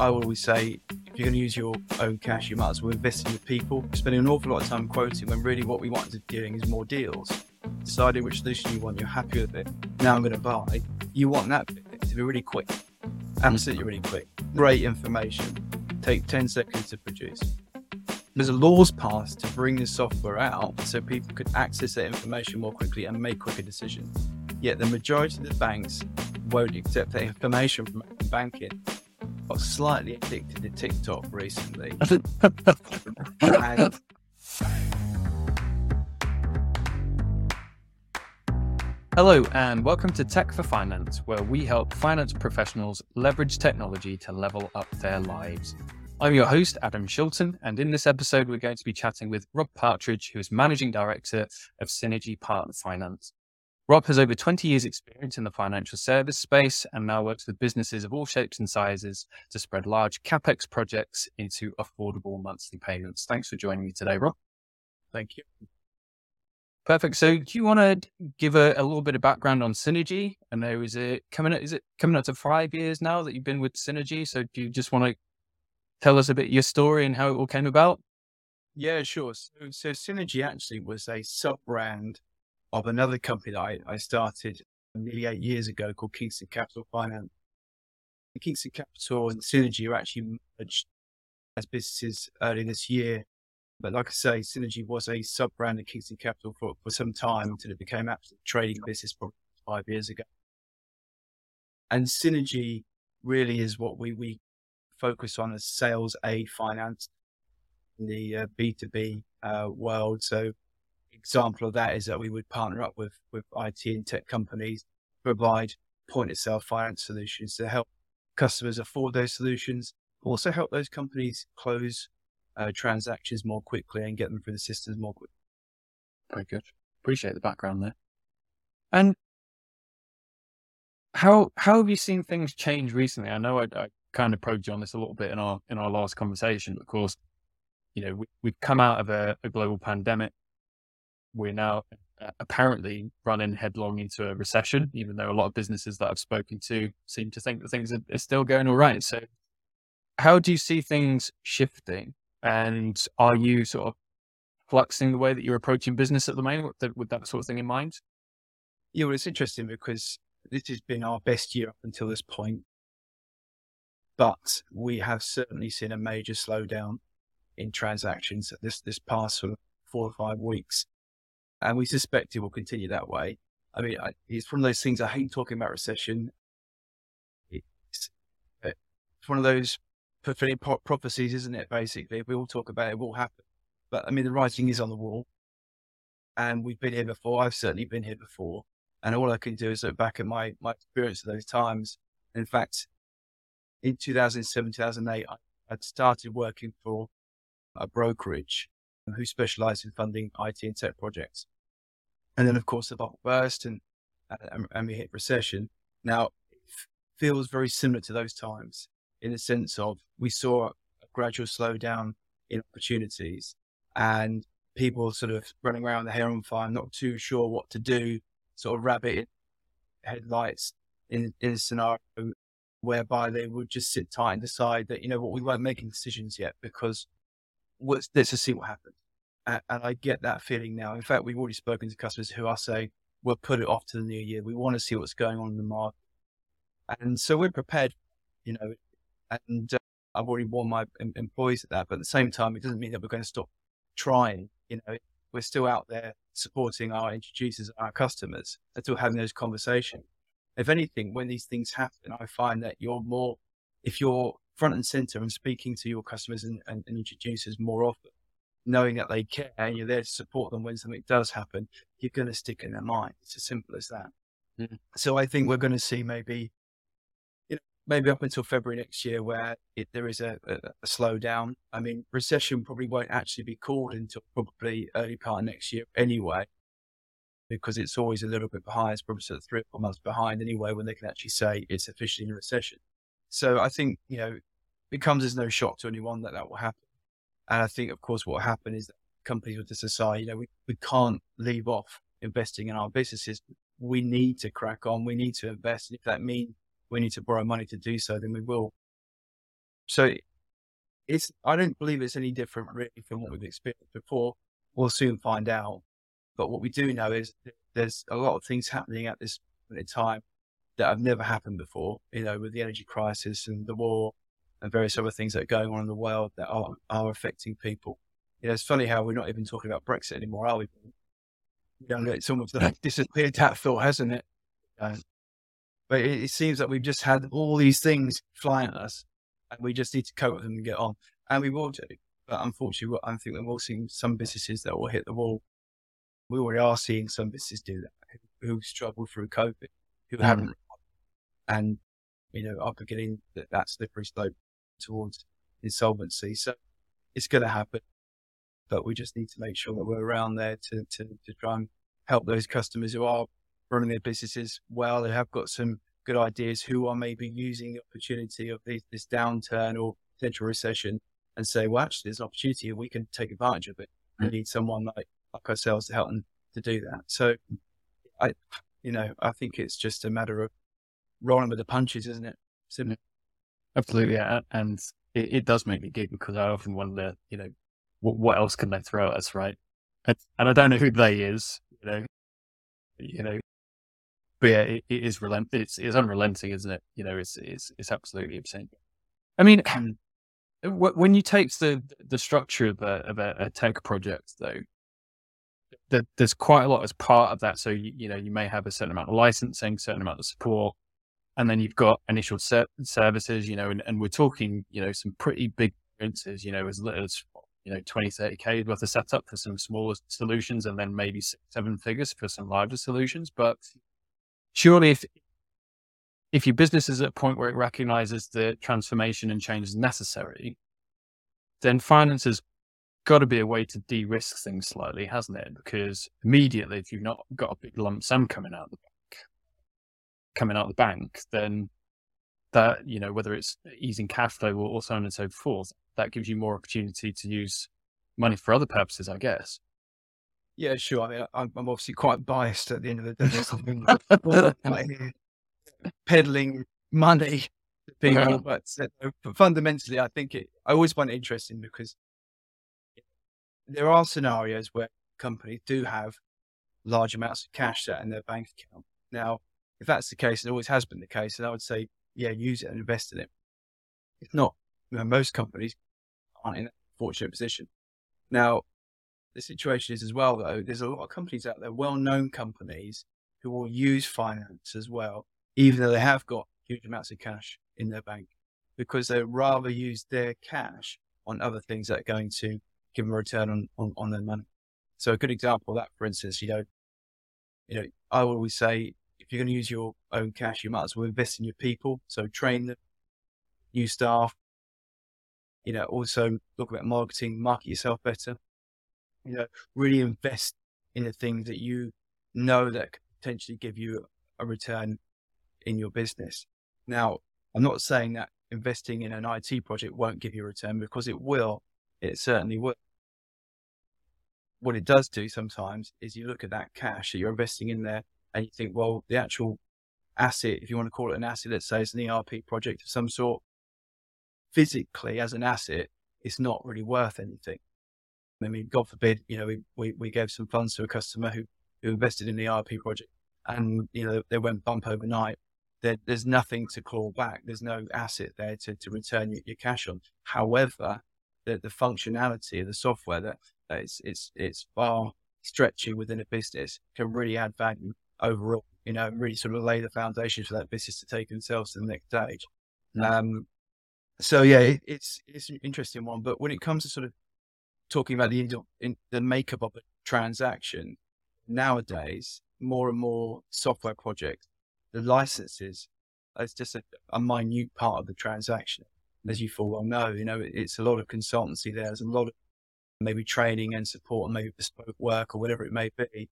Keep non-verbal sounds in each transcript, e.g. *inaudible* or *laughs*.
I always say if you're going to use your own cash, you might as well invest in your people. Spending an awful lot of time quoting when really what we want to be doing is more deals. Deciding which solution you want, you're happy with it. Now I'm going to buy. You want that to be really quick, absolutely really quick. Great information. Take 10 seconds to produce. There's a laws passed to bring this software out so people could access that information more quickly and make quicker decisions. Yet the majority of the banks won't accept that information from banking got slightly addicted to TikTok recently. and Hello, and welcome to Tech for Finance, where we help finance professionals leverage technology to level up their lives. I'm your host, Adam Shilton, and in this episode, we're going to be chatting with Rob Partridge, who is Managing Director of Synergi Partner Finance. Rob has over 20 years' experience in the financial service space and now works with businesses of all shapes and sizes to spread large capex projects into affordable monthly payments. Thanks for joining me today, Rob. Thank you. Perfect. So, do you want to give a, a, little bit of background on Synergi? I know is it coming? Is it coming up to five years now that you've been with Synergi? So, do you just want to tell us a bit your story and how it all came about? Yeah, sure. So, so Synergi actually was a sub brand of another company that I, I started nearly eight years ago called Kingston Capital Finance. Kingston Capital and Synergi are actually merged as businesses early this year. But like I say, Synergi was a sub brand of Kingston Capital for, for some time until it became absolute trading business probably five years ago. And Synergi really is what we, we focus on as sales aid finance in the uh, B2B uh, world. So example of that is that we would partner up with, with IT and tech companies, provide point of sale finance solutions to help customers afford those solutions, also help those companies close uh, transactions more quickly and get them through the systems more quickly. Very good. Appreciate the background there. And how how have you seen things change recently? I know I, I kind of probed you on this a little bit in our in our last conversation. Of course, you know we, have come out of a, a global pandemic we're now uh, apparently running headlong into a recession, even though a lot of businesses that I've spoken to seem to think that things are, are still going all right. So, how do you see things shifting? And are you sort of fluxing the way that you're approaching business at the moment with, with that sort of thing in mind? Yeah, well, it's interesting because this has been our best year up until this point. But we have certainly seen a major slowdown in transactions this this past sort of four or five weeks and we suspect it will continue that way. I mean, I, it's one of those things I hate talking about recession. It's, uh, it's one of those fulfilling prophecies, isn't it? Basically, if we all talk about it, it will happen. But I mean, the writing is on the wall, and we've been here before. I've certainly been here before, and all I can do is look back at my my experience of those times. In fact, in 2007, 2008, I, I'd started working for a brokerage who specialize in funding IT and tech projects. And then, of course, the bubble burst and, uh, and, and we hit recession. Now, it feels very similar to those times in the sense of we saw a gradual slowdown in opportunities and people sort of running around the hair on fire, not too sure what to do, sort of rabbit headlights in, in a scenario whereby they would just sit tight and decide that, you know what, we weren't making decisions yet because let's, let's just see what happens. And, and, I get that feeling now. In fact, we've already spoken to customers who are saying, we'll put it off to the new year. We want to see what's going on in the market. And so we're prepared, you know, and uh, I've already warned my em- employees at that. But at the same time, it doesn't mean that we're going to stop trying. You know, we're still out there supporting our introducers, our customers, and still having those conversations. If anything, when these things happen, I find that you're more, if you're front and center and speaking to your customers and, and, and introducers more often, knowing that they care and you're there to support them when something does happen, you're going to stick in their mind. It's as simple as that. Mm-hmm. So I think we're going to see maybe, you know, maybe up until February next year where it, there is a, a, a slowdown. I mean, recession probably won't actually be called until probably early part of next year anyway, because it's always a little bit behind. It's probably sort of three or four months behind anyway when they can actually say it's officially in a recession. So I think, you know, it comes as no shock to anyone that that will happen. And I think, of course, what will happen is that companies will just decide, you know, we, we can't leave off investing in our businesses. We need to crack on. We need to invest. And if that means we need to borrow money to do so, then we will. so it's I don't believe it's any different really from what we've experienced before. We'll soon find out. But what we do know is there's a lot of things happening at this point in time that have never happened before. You know, with the energy crisis and the war and various other things that are going on in the world that are are affecting people. You know, it's funny how we're not even talking about Brexit anymore, are we? You know, it's almost like *laughs* disappeared that thought, hasn't it? Uh, but it, it seems that we've just had all these things flying at us and we just need to cope with them and get on. And we will do. But unfortunately, I think we're all seeing some businesses that will hit the wall. We already are seeing some businesses do that who, struggled through COVID, who mm. haven't, and you know, are beginning that, that slippery slope towards insolvency. So it's going to happen, but we just need to make sure that we're around there to, to, to try and help those customers who are running their businesses well. They have got some good ideas who are maybe using the opportunity of this, this downturn or potential recession and say, well, actually, there's an opportunity and we can take advantage of it. We mm. need someone like, like ourselves to help them to do that. So I, you know, I think it's just a matter of rolling with the punches, isn't it? Simple. Absolutely. Yeah. And it, it, does make me giggle because I often wonder, you know, what, what else can they throw at us, right? And, and I don't know who they is, you know, you know, but yeah, it, it is relent. It's, it's unrelenting, isn't it? You know, it's it's it's absolutely obscene. I mean, *clears throat* when you take the the structure of a, of a, a tech project, though, there's quite a lot as part of that. So you, you know, you may have a certain amount of licensing, certain amount of support, and then you've got initial ser- services. You know, and, and we're talking, you know, some pretty big differences. You know, as little as you know 20 30 k worth of setup for some smaller solutions and then maybe six, seven figures for some larger solutions but surely if if your business is at a point where it recognizes the transformation and change is necessary, then finance has got to be a way to de-risk things slightly, hasn't it? Because immediately, if you've not got a big lump sum coming out of the coming out of the bank, then that you know whether it's easing cash flow or, or so on and so forth, that gives you more opportunity to use money for other purposes, I guess. Yeah, sure. I mean, I'm, I'm obviously quite biased at the end of the day. *laughs* peddling money to people, but, but fundamentally, I think it. I always find it interesting because there are scenarios where companies do have large amounts of cash in their bank account. Now, if that's the case, it always has been the case, and I would say, yeah, use it and invest in it. If not, you know, most companies aren't in that fortunate position. Now, the situation is as well, though, there's a lot of companies out there, well known companies, who will use finance as well, even though they have got huge amounts of cash in their bank, because they'd rather use their cash on other things that are going to give them a return on, on, on their money. So a good example of that, for instance, you know, you know, I would always say if you're going to use your own cash, you might as well invest in your people. So train them, new staff, you know, also look about marketing, market yourself better you know, really invest in the things that you know that could potentially give you a return in your business. Now, I'm not saying that investing in an IT project won't give you a return because it will. It certainly will. What it does do sometimes is you look at that cash that you're investing in there and you think, well, the actual asset, if you want to call it an asset, let's say it's an ERP project of some sort, physically as an asset, it's not really worth anything. I mean, God forbid, you know, we, we, we gave some funds to a customer who, who invested in the ERP project and, you know, they went bump overnight. There, there's nothing to claw back. There's no asset there to, to return your, your cash on. However, the, the functionality of the software that, that it's, it's, it's far stretchy within a business can really add value overall, you know, really sort of lay the foundation for that business to take themselves to the next stage. Um, so yeah, it, it's, it's an interesting one, but when it comes to sort of talking about the in, the makeup of a transaction nowadays, more and more software projects, the licenses, it's just a, a minute part of the transaction. As you full well know, you know, it, it's a lot of consultancy there. There's a lot of maybe training and support and maybe bespoke work or whatever it may be.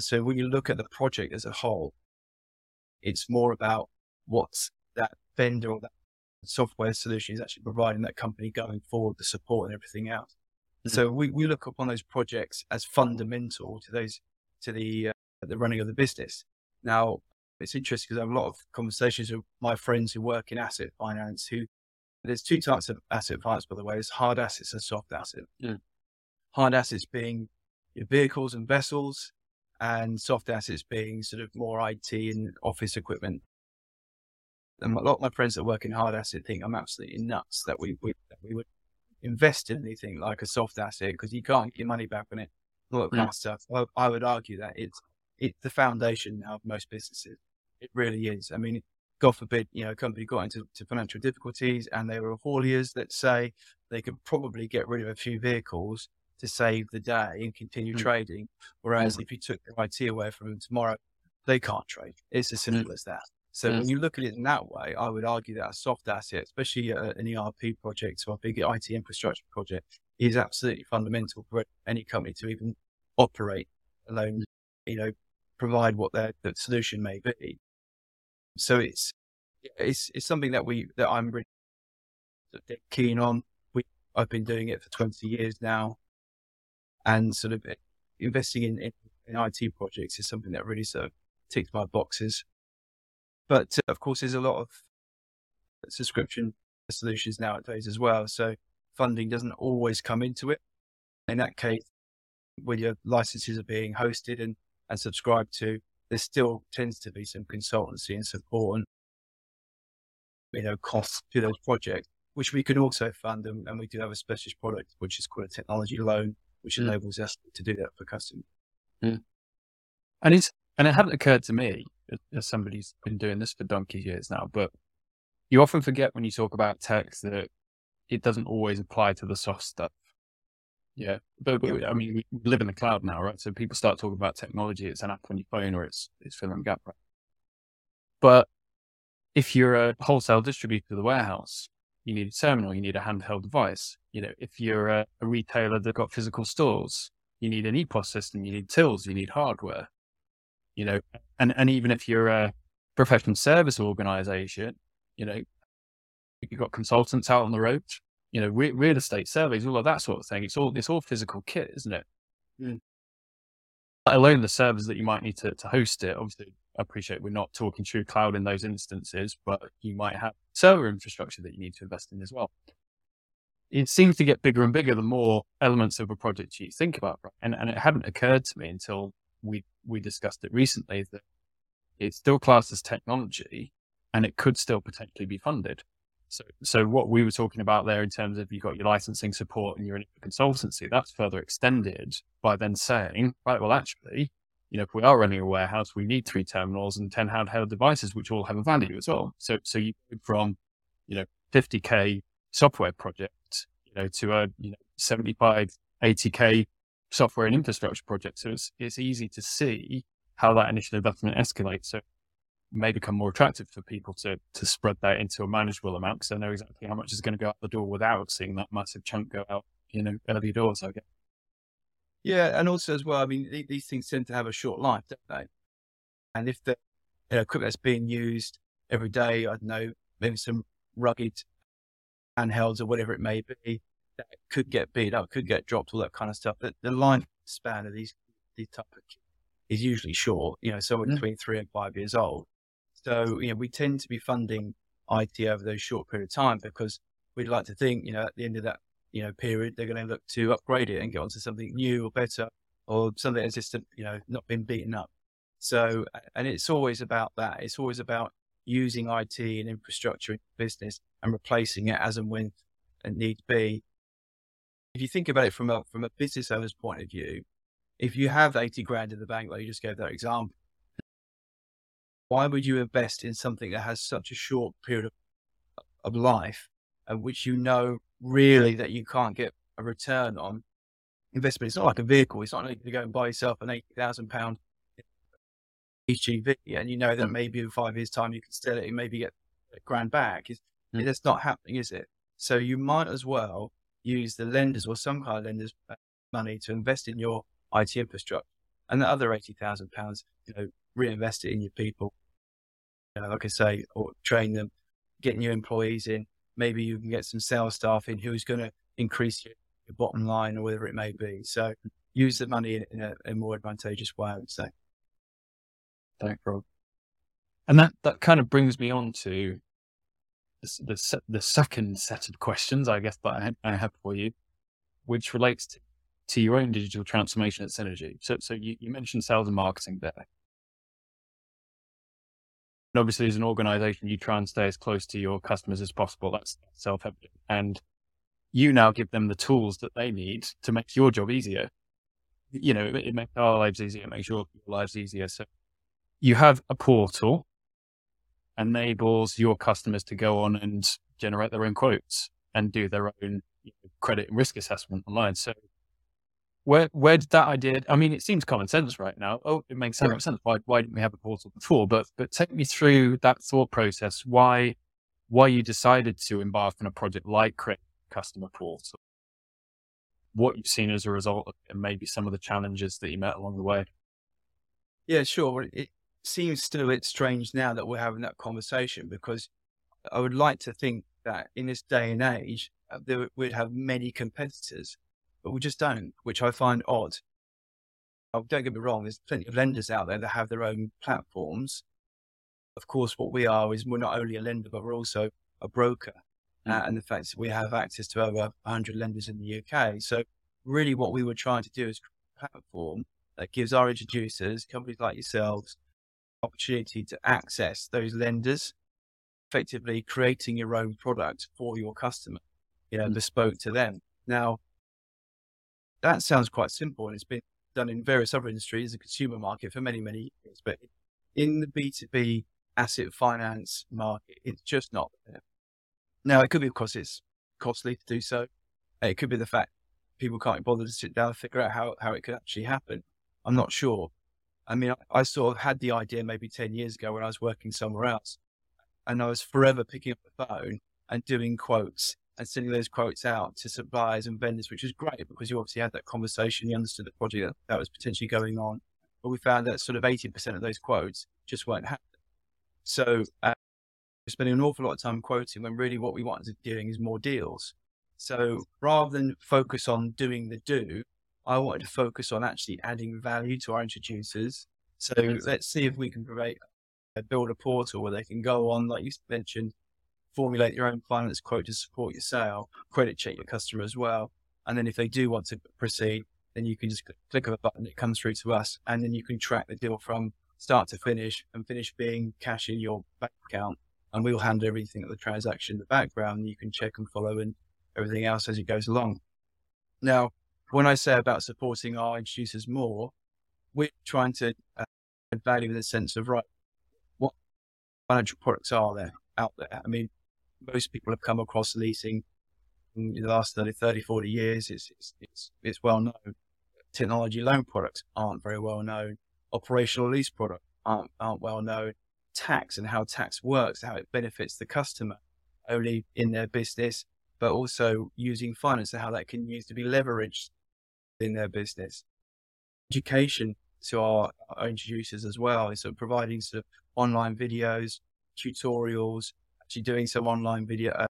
So when you look at the project as a whole, it's more about what that vendor or that software solution is actually providing that company going forward, the support and everything else. Mm-hmm. So we, we look upon those projects as fundamental to those to the uh, the running of the business. Now it's interesting because I have a lot of conversations with my friends who work in asset finance who there's two types of asset finance, by the way. There's hard assets and soft assets. Yeah. Hard assets being your vehicles and vessels, and soft assets being sort of more IT and office equipment. And a lot of my friends that work in hard asset think I'm absolutely nuts that we, we, that we would invest in anything like a soft asset because you can't get your money back on it. All that kind Yeah. of stuff. I, I would argue that it's it's the foundation now of most businesses. It really is. I mean, God forbid, you know, a company got into to financial difficulties and they were hauliers, let's say, they could probably get rid of a few vehicles to save the day and continue Mm. trading. Whereas if you took their IT away from them tomorrow, they can't trade. It's as simple as that. So Mm. when you look at it in that way, I would argue that a soft asset, especially a, an ERP project or a big IT infrastructure project, is absolutely fundamental for any company to even operate, alone, you know, provide what their the solution may be. So it's it's it's something that we that I'm really keen on. We I've been doing it for 20 years now, and sort of investing in, in, in IT projects is something that really sort of ticks my boxes. But uh, of course, there's a lot of subscription solutions nowadays as well. So funding doesn't always come into it. In that case, when your licenses are being hosted and, and subscribed to, there still tends to be some consultancy and support and you know costs to those projects, which we can also fund. And, and we do have a specialist product which is called a technology loan, which Mm. enables us to do that for customers. And it's and it hadn't occurred to me as- somebody who's been doing this for donkey years now, but you often forget when you talk about tech that it doesn't always apply to the soft stuff. Yeah, but, I mean, we live in the cloud now, right? So people start talking about technology. It's an app on your phone, or it's it's filling a gap, right? But if you're a wholesale distributor to the warehouse, you need a terminal, you need a handheld device. You know, if you're a, a retailer that got physical stores, you need an EPOS system, you need tills, you need hardware. You know, and and even if you're a professional service organization, you know, you've got consultants out on the road, you know, re- real estate surveys, all of that sort of thing. It's all it's all physical kit, isn't it? Mm. Let alone the servers that you might need to, to host it. Obviously, I appreciate we're not talking true cloud in those instances, but you might have server infrastructure that you need to invest in as well. It seems to get bigger and bigger the more elements of a project you think about. Right? And and it hadn't occurred to me until we we discussed it recently that it's still classed as technology and it could still potentially be funded. So, so what we were talking about there in terms of you've got your licensing support and you're in a consultancy, that's further extended by then saying, right, well, actually, you know, if we are running a warehouse, we need three terminals and 10 handheld devices, which all have a value as well. So, so you go from, you know, 50K software project, you know, to a, you know, 75, 80K software and infrastructure project. So it's, it's easy to see how that initial investment escalates. So may become more attractive for people to to spread that into a manageable amount because they know exactly how much is going to go out the door without seeing that massive chunk go out, you know, early doors. I guess. Yeah, and also as well, I mean, these things tend to have a short life, don't they? And if the you know, equipment that's being used every day, I don't know, maybe some rugged handhelds or whatever it may be, that could get beat up, could get dropped, all that kind of stuff. But the lifespan of these these type of kit is usually short, you know, somewhere Yeah. between three and five years old. So, you know, we tend to be funding IT over those short period of time because we'd like to think, you know, at the end of that, you know, period, they're going to look to upgrade it and get onto something new or better or something that's just, you know, not been beaten up. So, and it's always about that. It's always about using IT and infrastructure in business and replacing it as and when it needs be. If you think about it from a from a business owner's point of view, if you have 80 grand in the bank, like you just gave that example, why would you invest in something that has such a short period of, of life and which you know really that you can't get a return on investment? It's not like a vehicle. It's not like you go and buy yourself an 80,000 pound HGV and you know that hmm. maybe in five years time you can sell it and maybe get a grand back. It's, Mm. That's not happening, is it? So you might as well use the lenders or some kind of lenders uh, money to invest in your IT infrastructure and the other 80,000 pounds, you know, reinvest it in your people. You know, like I say, or train them, get new employees in. Maybe you can get some sales staff in who's going to increase your, your bottom line or whatever it may be. So use the money in, in a, a more advantageous way, I would say. Thanks, Rob. And that that kind of brings me on to the, the, second set of questions, I guess, that I, I have for you, which relates to, to your own digital transformation at Synergi. So, so you, you mentioned sales and marketing there. And obviously, as an organization, you try and stay as close to your customers as possible. That's self evident. And you now give them the tools that they need to make your job easier. You know, it, it makes our lives easier, it makes your, your lives easier. So you have a portal enables your customers to go on and generate their own quotes and do their own credit and risk assessment online. So where where did that idea? I mean, it seems common sense right now. Oh, it makes sense. Why why didn't we have a portal before? But but take me through that thought process. Why why you decided to embark on a project like Create Customer Portal? What you've seen as a result of and maybe some of the challenges that you met along the way. Yeah, sure. It, seems still a bit strange now that we're having that conversation because I would like to think that in this day and age, uh, there, we'd have many competitors, but we just don't, which I find odd. Oh, don't get me wrong, there's plenty of lenders out there that have their own platforms. Of course, what we are is we're not only a lender, but we're also a broker. Uh, mm. And the fact that we have access to over 100 lenders in the UK. So, really, what we were trying to do is a platform that gives our introducers, companies like yourselves, opportunity to access those lenders, effectively creating your own product for your customer, you know, mm-hmm. bespoke to them. Now, that sounds quite simple and it's been done in various other industries, the consumer market for many, many years. But in the B2B asset finance market, it's just not there. Now, it could be because it's costly to do so. It could be the fact people can't bother to sit down and figure out how, how it could actually happen. I'm not sure. I mean, I, sort of had the idea maybe 10 years ago when I was working somewhere else. And I was forever picking up the phone and doing quotes and sending those quotes out to suppliers and vendors, which was great because you obviously had that conversation, you understood the project that, that was potentially going on. But we found that sort of 80% of those quotes just weren't happening. So uh, we're spending an awful lot of time quoting when really what we wanted to be doing is more deals. So rather than focus on doing the do, I wanted to focus on actually adding value to our introducers. So let's see if we can provide, uh, build a portal where they can go on, like you mentioned, formulate your own finance quote to support your sale, credit check your customer as well. And then if they do want to proceed, then you can just click of a button, it comes through to us, and then you can track the deal from start to finish and finish being cash in your bank account. And we'll handle everything at the transaction in the background. You can check and follow and everything else as it goes along. Now, when I say about supporting our introducers more, we're trying to uh, add value in the sense of right, what financial products are there out there? I mean, most people have come across leasing in the last 30, 30 40 years. It's, it's, it's, it's well known. Technology loan products aren't very well known. Operational lease products aren't, aren't well known. Tax and how tax works, how it benefits the customer only in their business, but also using finance and how that can use to be leveraged in their business. Education to our, our introducers as well is sort of providing sort of online videos, tutorials, actually doing some online video uh,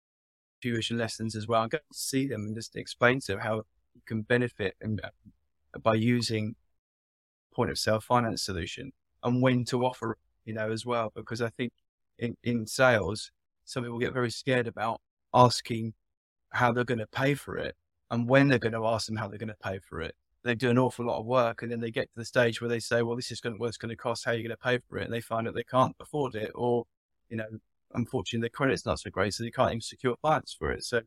tuition lessons as well. To see them and just explain to them how you can benefit and, uh, by using point of sale finance solution and when to offer you know, as well. Because I think in, in sales, some people get very scared about asking how they're going to pay for it and when they're going to ask them how they're going to pay for it. They do an awful lot of work, and then they get to the stage where they say, "Well, this is going to what's going to cost. How are you going to pay for it?" And they find that they can't afford it, or you know, unfortunately, their credit's not so great, so they can't even secure finance for it. So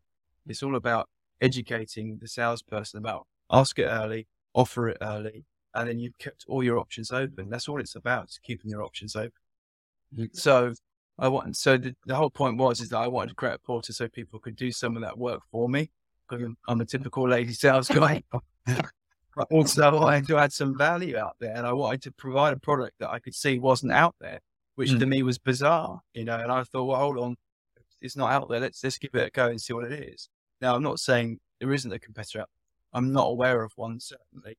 it's all about educating the salesperson about ask it early, offer it early, and then you've kept all your options open. That's all it's about, is keeping your options open. Mm-hmm. So I want so the, the whole point was is that I wanted to create a portal so people could do some of that work for me I'm a typical lady sales guy. *laughs* but also, I wanted to add some value out there, and I wanted to provide a product that I could see wasn't out there, which mm. to me was bizarre, you know. And I thought, well, hold on, it's not out there. Let's let's give it a go and see what it is. Now, I'm not saying there isn't a competitor. I'm not aware of one. Certainly,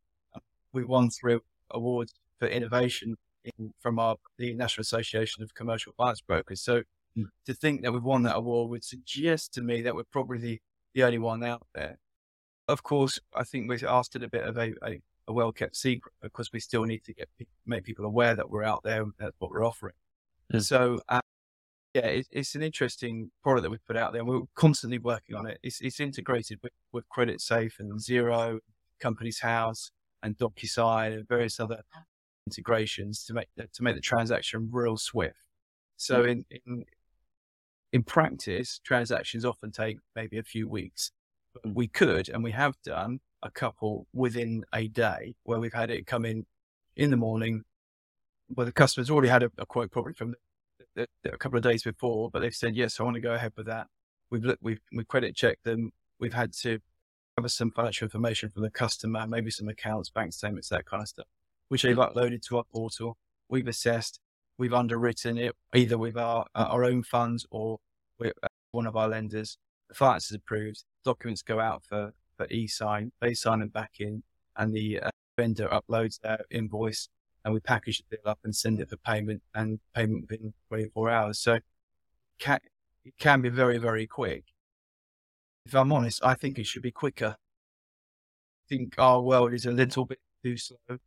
we won three awards for innovation in, from our the National Association of Commercial Finance Brokers. So, mm. to think that we've won that award would suggest to me that we're probably the only one out there. Of course, I think we asked it a bit of a, a, a well kept secret because we still need to get make people aware that we're out there and that's what we're offering. So, uh, yeah, it, it's an interesting product that we've put out there. and We're constantly working on it. It's, it's integrated with, with Creditsafe and Xero, Companies House, and DocuSign, and various other integrations to make the, to make the transaction real swift. So in, in in practice, transactions often take maybe a few weeks. But we could, and we have done a couple within a day where we've had it come in in the morning, where the customer's already had a, a quote probably from the, the, a couple of days before, but they've said yes, I want to go ahead with that. We've looked, we've we credit checked them. We've had to cover some financial information from the customer, maybe some accounts, bank statements, that kind of stuff, which they've uploaded to our portal. We've assessed, we've underwritten it either with our our own funds or with uh, one of our lenders. The finance is approved. Documents go out for for e-sign. They sign them back in, and the uh, vendor uploads their invoice, and we package the deal up and send it for payment, and payment within 24 hours. So can, it can be very very quick. If I'm honest, I think it should be quicker. I think our world is a little bit too slow,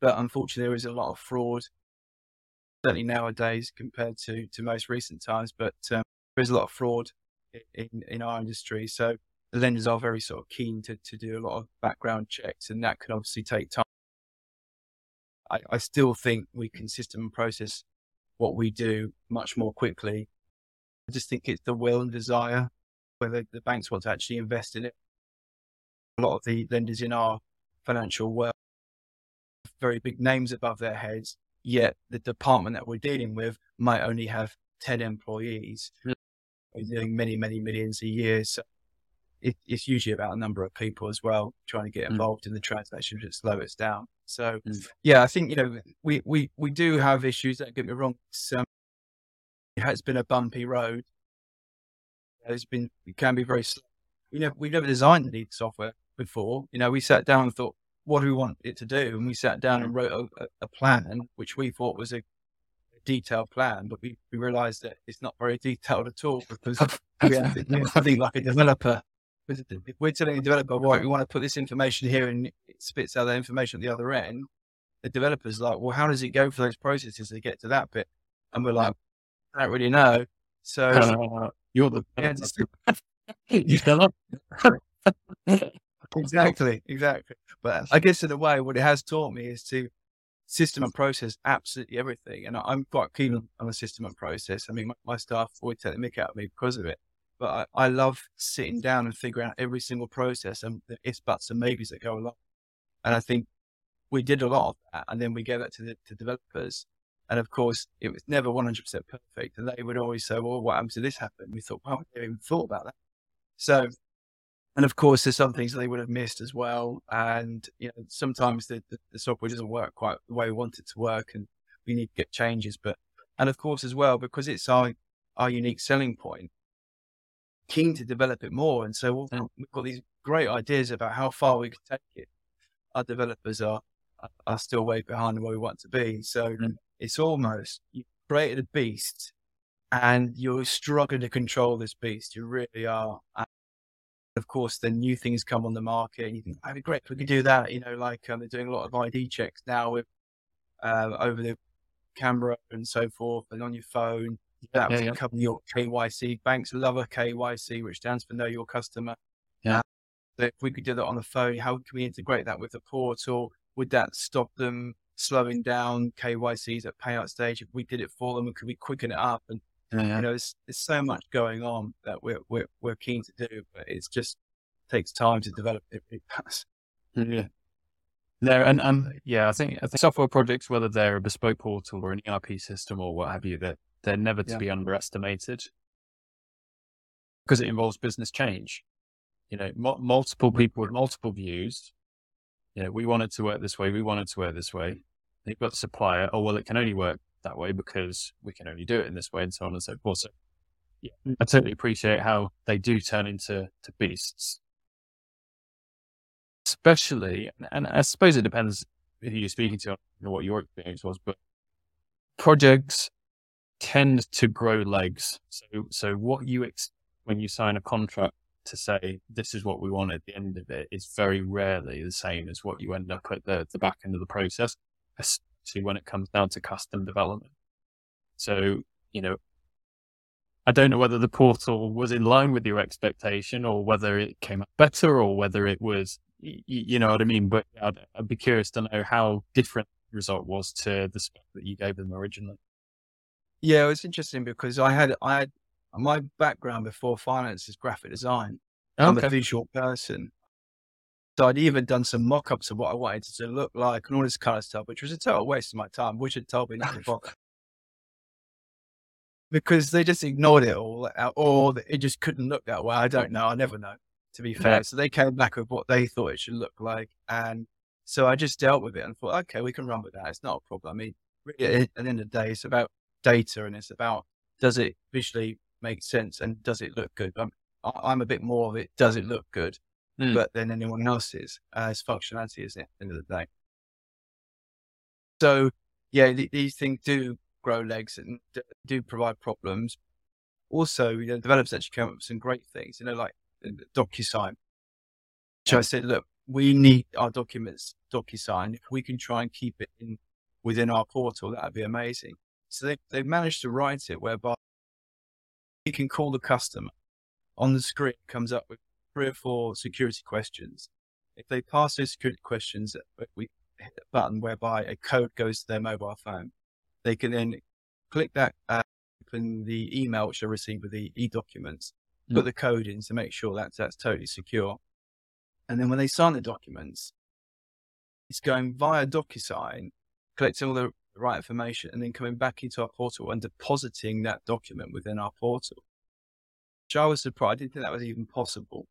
but unfortunately, there is a lot of fraud certainly nowadays compared to, to most recent times, but um, there's a lot of fraud in, in our industry. So the lenders are very sort of keen to, to do a lot of background checks, and that can obviously take time. I, I still think we can system and process what we do much more quickly. I just think it's the will and desire whether the banks want to actually invest in it. A lot of the lenders in our financial world, very big names above their heads, Yet the department that we're dealing with might only have 10 employees. We're doing many, many millions a year. So it, it's usually about a number of people as well trying to get mm. involved mm. in the transaction to slow us down. So mm. yeah, I think, you know, we, we, we do have issues. Don't get me wrong. Um, it has been a bumpy road. It's been, it can be very slow. We never, we've never designed any software before. You know, we sat down and thought, what do we want it to do? And we sat down and wrote a, a plan, which we thought was a, detailed plan, but we, we realized that it's not very *laughs* detailed at all because we have to be like a developer. If we're telling a developer, right, we want to put this information here and it spits out that information at the other end, the developer's like, well, how does it go for those processes to get to that bit? And we're like, I don't really know. So uh, *laughs* you're the yeah, *laughs* you still exactly, exactly. But I guess in a way, what it has taught me is to system and process absolutely everything. And I'm quite keen mm. on a system and process. I mean, my, my staff always take the mick out of me because of it. But I, I love sitting down and figuring out every single process and the ifs, buts, and maybes that go along. And I think we did a lot of that. And then we gave that to the to developers. And of course, it was never 100% perfect. And they would always say, well, what happens if this happened? We thought, well, we never even thought about that. So and of course, there's some things they would have missed as well. And you know, sometimes the, the, the, software doesn't work quite the way we want it to work, and we need to get changes. But and of course, as well, because it's our our unique selling point, keen to develop it more. And so we've got these great ideas about how far we can take it. Our developers are are still way behind where we want to be. So mm. it's almost you created a beast, and you're struggling to control this beast. You really are of course, then new things come on the market, and you think, "That'd be great we could do that." You know, like um, they're doing a lot of ID checks now with uh, over the camera and so forth, and on your phone. That yeah, yeah. cover your KYC. Banks love a KYC, which stands for Know Your Customer. Yeah. So if we could do that on the phone, how can we integrate that with the portal? Would that stop them slowing down KYCs at payout stage? If we did it for them, could we quicken it up and yeah. You know, there's, there's so much going on that we're, we're, we're keen to do, but it's just takes time to develop it. yeah. There and um yeah, I think I think software projects, whether they're a bespoke portal or an ERP system or what have you, they're they're never to yeah. be underestimated because it involves business change. You know, m- multiple people with multiple views. You know, we wanted to work this way. We wanted to work this way. You've got the supplier. Oh well, it can only work that way because we can only do it in this way and so on and so forth. So yeah, mm. I totally appreciate how they do turn into to beasts. Especially, and I suppose it depends who you're speaking to and what your experience was, but projects tend to grow legs. So, so what you expect when you sign a contract to say this is what we want at the end of it is very rarely the same as what you end up at the, the back end of the process, especially when it comes down to custom development. So, you know, I don't know whether the portal was in line with your expectation or whether it came out better or whether it was, you, you know what I mean? But I'd, I'd, be curious to know how different the result was to the spec that you gave them originally. Yeah, it was interesting because I had, I had my background before finance is graphic design. I'm a visual person. So I'd even done some mock-ups of what I wanted it to look like and all this kind of stuff, which was a total waste of my time, which had told me *laughs* nothing because they just ignored it all, uh, or it just couldn't look that way. I don't know. I never know, to be fair. Yeah. So they came back with what they thought it should look like, and so I just dealt with it and thought, okay, we can run with that. It's not a problem. I mean, really, at the end of the day, it's about data and it's about does it visually make sense and does it look good. I'm, I'm a bit more of it. Does it look good? Mm. But than anyone else's uh, it's functionality, is it? At the end of the day. So yeah, th- these things do grow legs and do provide problems. Also, you know, developers actually come up with some great things, you know, like DocuSign. So I said, look, we need our documents DocuSign. If we can try and keep it in within our portal, that'd be amazing. So they, they've managed to write it whereby you can call the customer on the screen, comes up with three or four security questions. If they pass those security questions, we hit a button whereby a code goes to their mobile phone they can then click that, uh, open the email which they receive with the e-documents, mm. put the code in to make sure that that's totally secure. And then when they sign the documents, it's going via DocuSign, collecting all the right information, and then coming back into our portal and depositing that document within our portal. Which I was surprised. I didn't think that was even possible.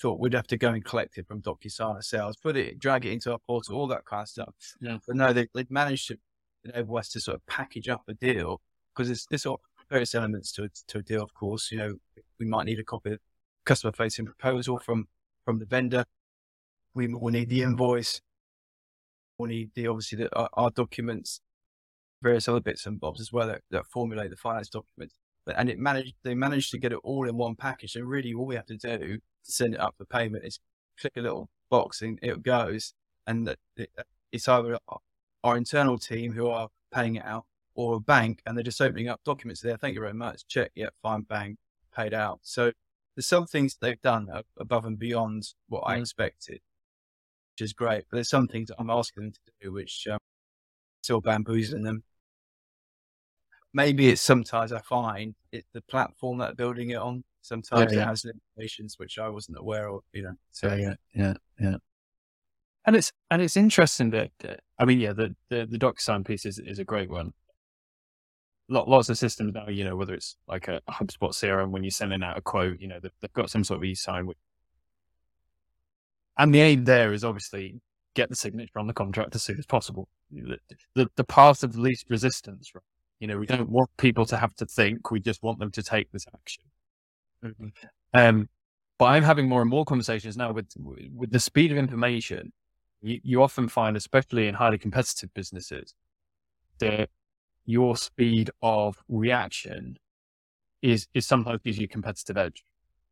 Thought we'd have to go and collect it from DocuSign ourselves, put it, drag it into our portal, all that kind of stuff. Yeah. But no, they, would managed to enable us to sort of package up a deal because there's, there's sort of various elements to, to a deal, of course. You know, we might need a copy of customer facing proposal from, from the vendor. We will need the invoice. We'll need the, obviously the, our, our, documents, various other bits and bobs as well that, that formulate the finance documents. But, and it managed, they managed to get it all in one package. So really all we have to do to send it up for payment is click a little box and it goes. And it's either our internal team who are paying it out or a bank and they're just opening up documents there. Thank you very much. Check. Yep. Fine. Bang. Paid out. So there's some things they've done above and beyond what I mm. expected, which is great. But there's some things I'm asking them to do, which um, still bamboozling them. Maybe it's sometimes I find it's the platform that they're building it on. Sometimes yeah, yeah. it has limitations which I wasn't aware of, you know. So yeah, yeah, yeah. And it's and it's interesting that I mean, yeah, the the, the DocuSign piece is, is a great one. Lots of systems now, you know, whether it's like a HubSpot CRM when you're sending out a quote, you know, they've got some sort of e-sign. And the aim there is obviously get the signature on the contract as soon as possible. The, the, the path of least resistance, right? You know, we don't want people to have to think. We just want them to take this action. Mm-hmm. Um, but I'm having more and more conversations now with with the speed of information you, you often find, especially in highly competitive businesses, that your speed of reaction is is sometimes gives you a competitive edge.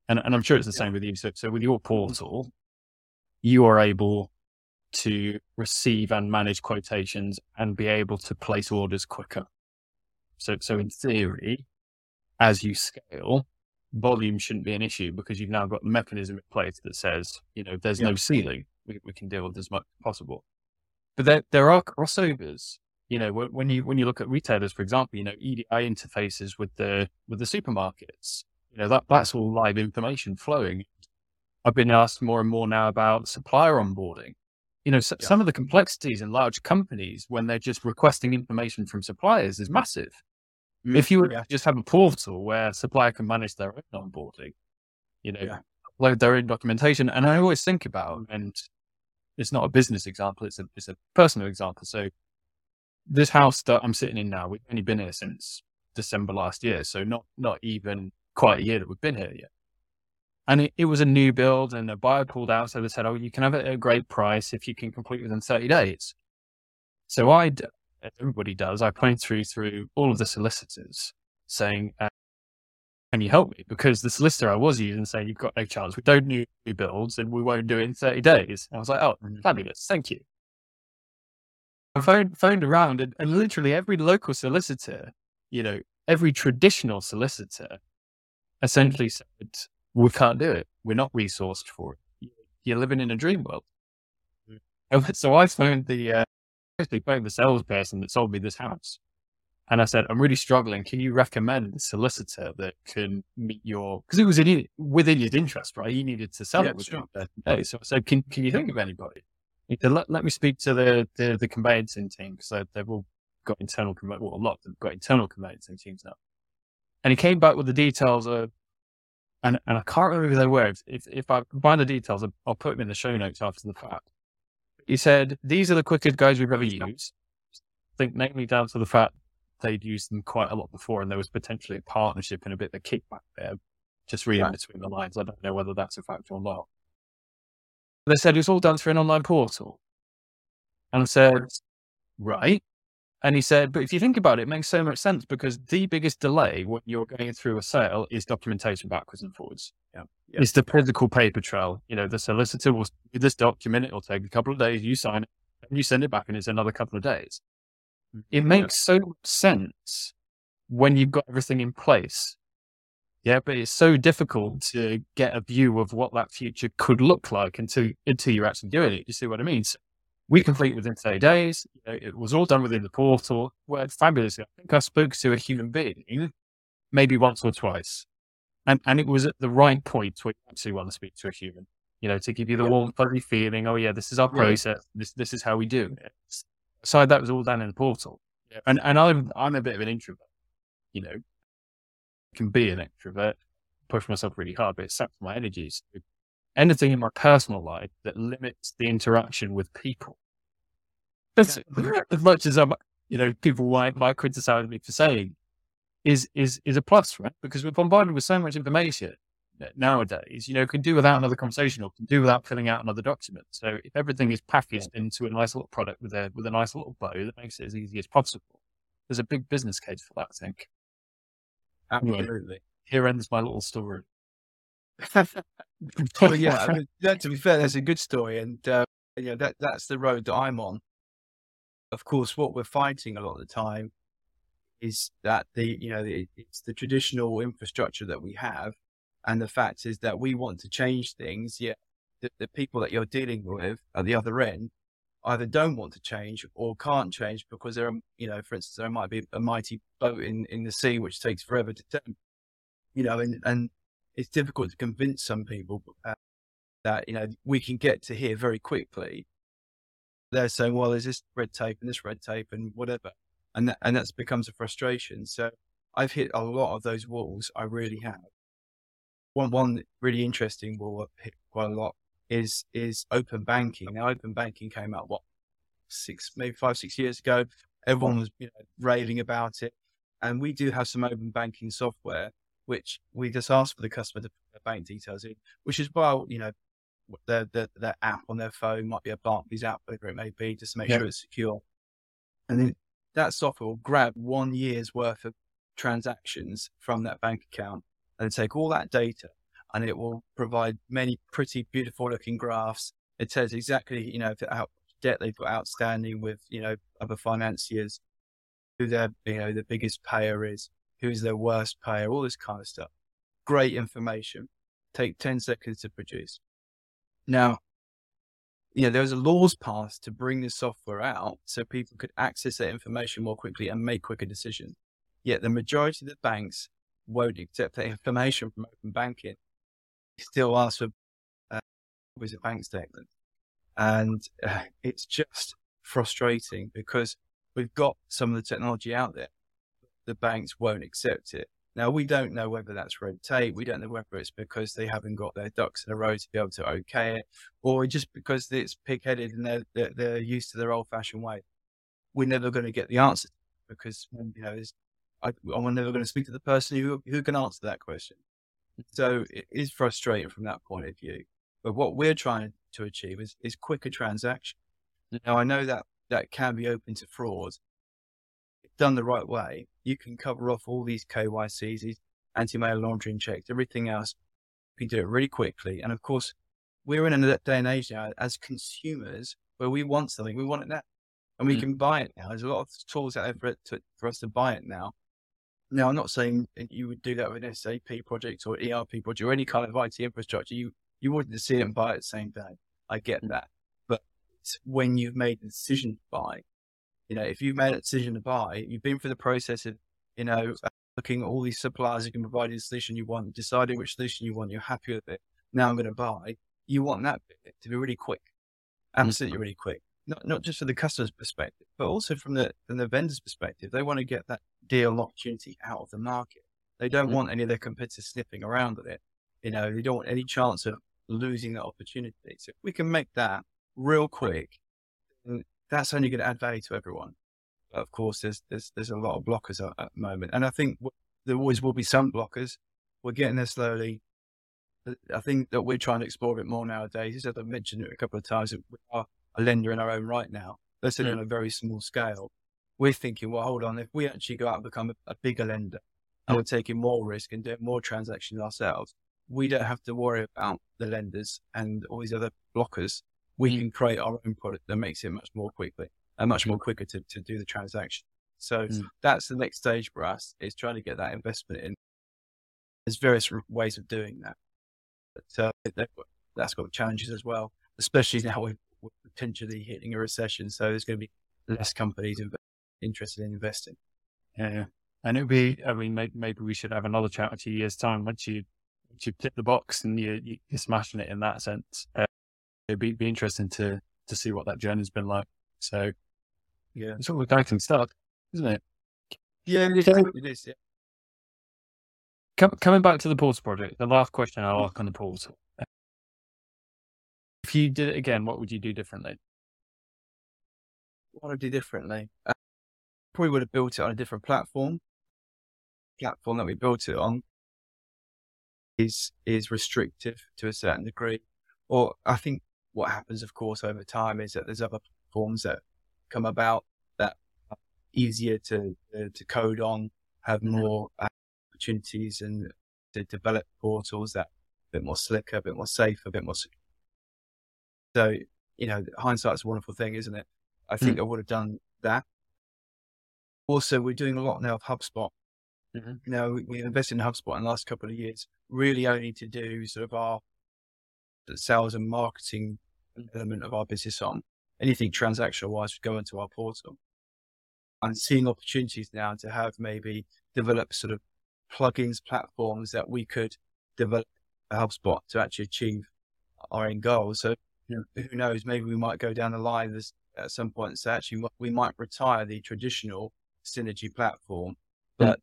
And, and I'm sure it's the same with you. So, so with your portal, you are able to receive and manage quotations and be able to place orders quicker. So, so in theory, as you scale, volume shouldn't be an issue because you've now got the mechanism in place that says, you know, there's yeah. no ceiling we, we can deal with as much as possible. But there, there are crossovers. You know, when you when you look at retailers, for example, you know, EDI interfaces with the with the supermarkets. You know, that that's all live information flowing. I've been asked more and more now about supplier onboarding. You know, yeah. some of the complexities in large companies when they're just requesting information from suppliers is massive. Mm, if you would yeah. just have a portal where supplier can manage their own onboarding, you know, yeah. upload their own documentation. And I always think about, and it's not a business example, it's a it's a personal example. So this house that I'm sitting in now, we've only been here since December last year, so not not even quite a year that we've been here yet. And it, it was a new build, and the buyer pulled out, so they said, "Oh, you can have it at a great price if you can complete within 30 days." So I, everybody does. I played through through all of the solicitors, saying, uh, can you help me? Because the solicitor I was using saying, you've got no chance. We don't do new builds and we won't do it in 30 days. And I was like, oh, mm. fabulous. Thank you. I phoned, phoned around and, and literally every local solicitor, you know, every traditional solicitor essentially said, we can't do it. We're not resourced for it. You're living in a dream world. Mm. *laughs* So I phoned the, uh, basically phoned the salesperson that sold me this house. And I said, I'm really struggling. Can you recommend a solicitor that can meet your, because it was in, within his interest, right? He needed to sell yeah, it sure. day. So I said, can, can you think of anybody? He said, let, let me speak to the, the, the conveyancing team because they've all got internal, well, a lot have got internal conveyancing teams now. And he came back with the details of, and, and I can't remember who they were. If, if I find the details, I'll put them in the show notes after the fact. He said, these are the quickest guys we've ever used. I think namely down to the fact they'd used them quite a lot before and there was potentially a partnership and a bit of a kickback there. Just reading right. between the lines. I don't know whether that's a fact or not. They said it was all done through an online portal. And I said, right. And he said, but if you think about it, it makes so much sense because the biggest delay when you're going through a sale is documentation backwards and forwards. Yeah. yeah. It's the physical paper trail. You know, the solicitor will do this document, it'll take a couple of days, you sign it, and you send it back, and it's another couple of days. Mm, it makes so much sense when you've got everything in place. Yeah, but it's so difficult to get a view of what that future could look like until until you're actually doing it. You see what I mean? So we complete within 30 days. You know, it was all done within the portal. Worked fabulously. I think I spoke to a human being maybe once or twice. And, and it was at the right point where you actually want to speak to a human, you know, to give you the warm, fuzzy feeling. Oh, yeah, this is our process. This, this is how we do it. So that was all done in the portal. Yeah. And and I'm I'm a bit of an introvert, you know, can be an extrovert, push myself really hard, but it saps my energies. Anything in my personal life that limits the interaction with people. That's, *laughs* as much as I'm, you know, people might, might criticize me for saying, is is is a plus, right? Because we're bombarded with so much information nowadays, you know, can do without another conversation or can do without filling out another document. So if everything is packaged into a nice little product with a with a nice little bow that makes it as easy as possible, there's a big business case for that, I think. Absolutely. Anyway, here ends my little story. *laughs* well, yeah, I *laughs* mean, that, to be fair, that's a good story, and uh, you know that that's the road that I'm on. Of course, what we're fighting a lot of the time is that the you know the, it's the traditional infrastructure that we have and the fact is that we want to change things, yet the, the people that you're dealing with at the other end either don't want to change or can't change because there are, you know, for instance, there might be a mighty boat in, in the sea which takes forever to turn, you know, and, and it's difficult to convince some people uh, that, you know, we can get to here very quickly. They're saying, well, there's this red tape and this red tape and whatever. And that, and that becomes a frustration. So I've hit a lot of those walls. I really have one one really interesting will hit quite a lot is is open banking. Now, open banking came out what six, maybe five, six years ago. Everyone was you know, railing about it, and we do have some open banking software which we just ask for the customer to put their bank details in, which is well, you know, their, their their app on their phone might be a Barclays app, whatever it may be, just to make yeah. sure it's secure. And then that software will grab one year's worth of transactions from that bank account and take all that data and it will provide many pretty beautiful looking graphs. It says exactly, you know, how debt they've got outstanding with, you know, other financiers, who their, you know, the biggest payer is, who's their worst payer, all this kind of stuff. Great information. Take 10 seconds to produce. Now, you know, there was a laws passed to bring this software out so people could access that information more quickly and make quicker decisions. Yet the majority of the banks won't accept that information from open banking. Still ask for uh, was a bank statement, and uh, it's just frustrating because we've got some of the technology out there, the banks won't accept it. Now we don't know whether that's red tape. We don't know whether it's because they haven't got their ducks in a row to be able to okay it, or just because it's pig-headed and they're, they're, they're used to their old-fashioned way. We're never going to get the answer because you know I, am never going to speak to the person who, who can answer that question. So it is frustrating from that point of view. But what we're trying to achieve is, is quicker transaction. Now, I know that that can be open to fraud. Done the right way, you can cover off all these KYCs, anti-money laundering checks, everything else. You can do it really quickly. And of course, we're in a day and age now as consumers where we want something, we want it now. And we mm. can buy it now. There's a lot of tools out there for, to, for us to buy it now Now, I'm not saying you would do that with an SAP project or ERP project or any kind of IT infrastructure. You you wouldn't see it and buy it the same day. I get Mm. that, but when you've made the decision to buy, you know, if you've made a decision to buy, you've been through the process of, you know, uh, looking at all these suppliers who can provide you the solution you want, deciding which solution you want, you're happy with it. Now I'm going to buy. You want that bit to be really quick, absolutely really quick. Not not just from the customer's perspective, but also from the from the vendor's perspective. They want to get that deal and opportunity out of the market. They don't Mm. want any of their competitors sniffing around at it. You know, they don't want any chance of losing that opportunity. So if we can make that real quick, that's only going to add value to everyone. But of course, there's there's there's a lot of blockers at, at the moment, and I think there always will be some blockers. We're getting there slowly. I think that we're trying to explore a bit more nowadays. As I've mentioned it a couple of times, we are a lender in our own right now. Let's say on a very small scale. We're thinking, well, hold on, if we actually go out and become a, a bigger lender and we're taking more risk and doing more transactions ourselves, we don't have to worry about the lenders and all these other blockers. We Mm. can create our own product that makes it much more quickly and much more quicker to, to do the transaction. So Mm. that's the next stage for us is trying to get that investment in. There's various ways of doing that, but uh, that's got challenges as well, especially *laughs* now we're, we're potentially hitting a recession. So there's going to be less companies inv- interested in investing. Yeah, yeah. And it'd be, I mean, maybe, maybe we should have another chat in a few years' time once you, once you tick the box and you, you, you're smashing it in that sense. Uh, it'd be, be interesting to, to see what that journey's been like. So Yeah, it's all exciting stuff, isn't it? yeah, it is. It is yeah. Com- coming back to the portal project, the last question I'll ask on the portal. If you did it again, what would you do differently? What I'd do differently? Uh, probably would have built it on a different platform. Platform that we built it on is is restrictive to a certain degree. Or I think what happens, of course, over time is that there's other platforms that come about that are easier to to, to code on, have Mhm. more uh, opportunities, and to develop portals that are a bit more slicker, a bit more safe, a bit more. Secure. So you know, hindsight's a wonderful thing, isn't it? I think I would have done that. Also, we're doing a lot now of HubSpot. Mhm. You know, we, we've invested in HubSpot in the last couple of years, really only to do sort of our sales and marketing element of our business on. Anything transactional wise would go into our portal. I'm seeing opportunities now to have maybe develop sort of plugins, platforms that we could develop a HubSpot to actually achieve our end goals. So Yeah. who knows, maybe we might go down the line at some point and say, actually, we might retire the traditional Synergi platform, hmm. Yeah. but